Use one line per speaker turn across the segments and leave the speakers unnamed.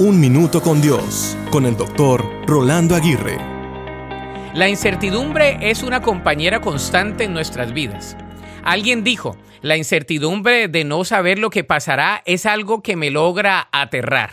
Un Minuto con Dios, con el doctor Rolando Aguirre.
La incertidumbre es una compañera constante en nuestras vidas. Alguien dijo, la incertidumbre de no saber lo que pasará es algo que me logra aterrar.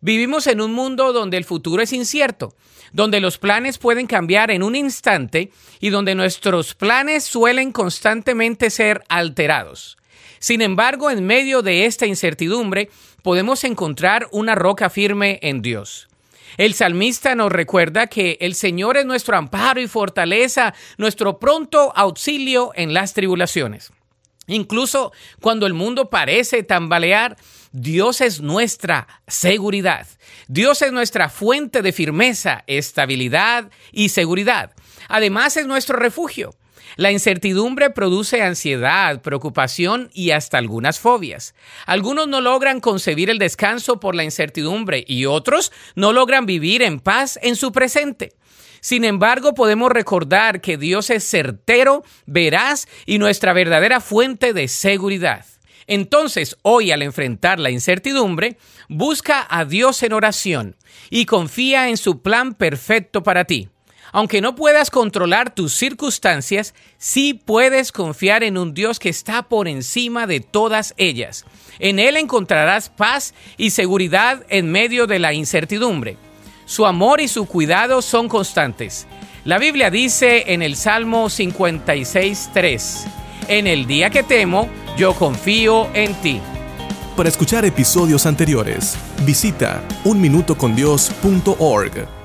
Vivimos en un mundo donde el futuro es incierto, donde los planes pueden cambiar en un instante y donde nuestros planes suelen constantemente ser alterados. Sin embargo, en medio de esta incertidumbre, podemos encontrar una roca firme en Dios. El salmista nos recuerda que el Señor es nuestro amparo y fortaleza, nuestro pronto auxilio en las tribulaciones. Incluso cuando el mundo parece tambalear, Dios es nuestra seguridad. Dios es nuestra fuente de firmeza, estabilidad y seguridad. Además es nuestro refugio. La incertidumbre produce ansiedad, preocupación y hasta algunas fobias. Algunos no logran concebir el descanso por la incertidumbre y otros no logran vivir en paz en su presente. Sin embargo, podemos recordar que Dios es certero, veraz y nuestra verdadera fuente de seguridad. Entonces, hoy al enfrentar la incertidumbre, busca a Dios en oración y confía en su plan perfecto para ti. Aunque no puedas controlar tus circunstancias, sí puedes confiar en un Dios que está por encima de todas ellas. En Él encontrarás paz y seguridad en medio de la incertidumbre. Su amor y su cuidado son constantes. La Biblia dice en el Salmo 56.3, En el día que temo, yo confío en ti.
Para escuchar episodios anteriores, visita unminutocondios.org.